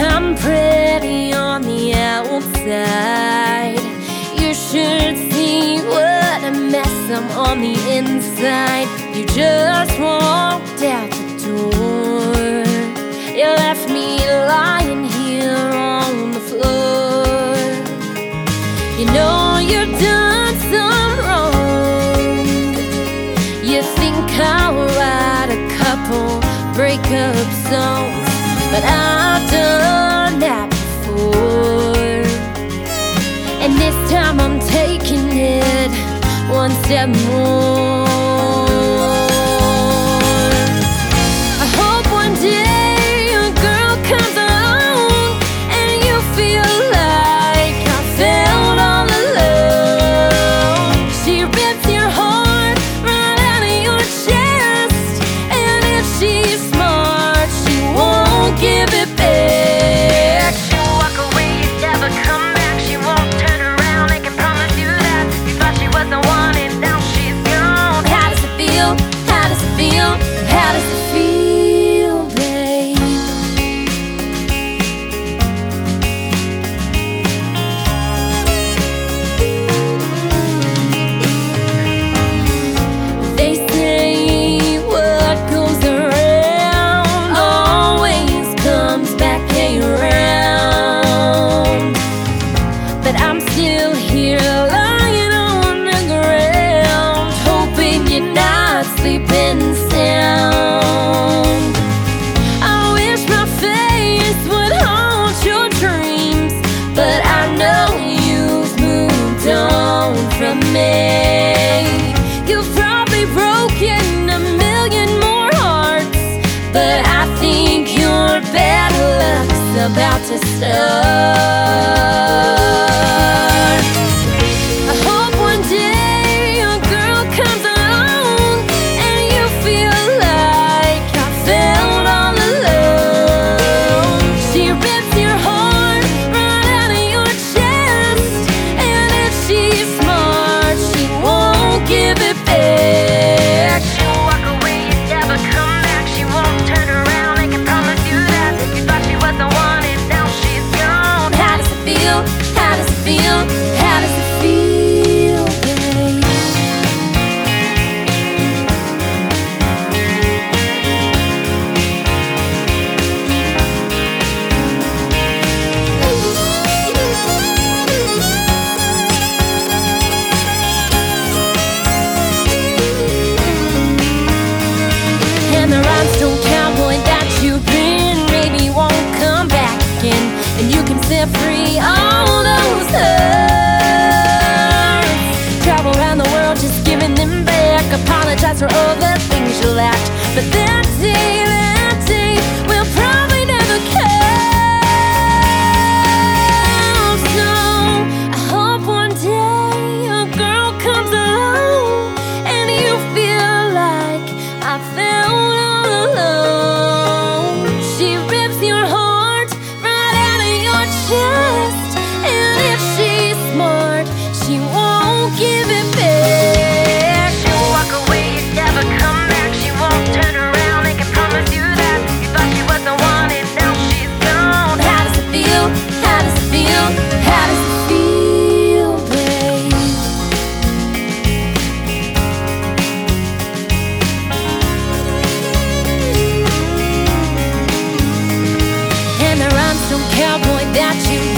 I'm pretty on the outside. You should see what a mess I'm on the inside. You just walked out. one step more. I'm still here lying on the ground, hoping you're not sleeping sound. I wish my face would haunt your dreams, but I know you've moved on from me. You've probably broken a million more hearts, but I think your bad luck's about to start. you can set free all those hurts. Travel around the world just giving them back. Apologize for all the things you lacked, but then deal. you.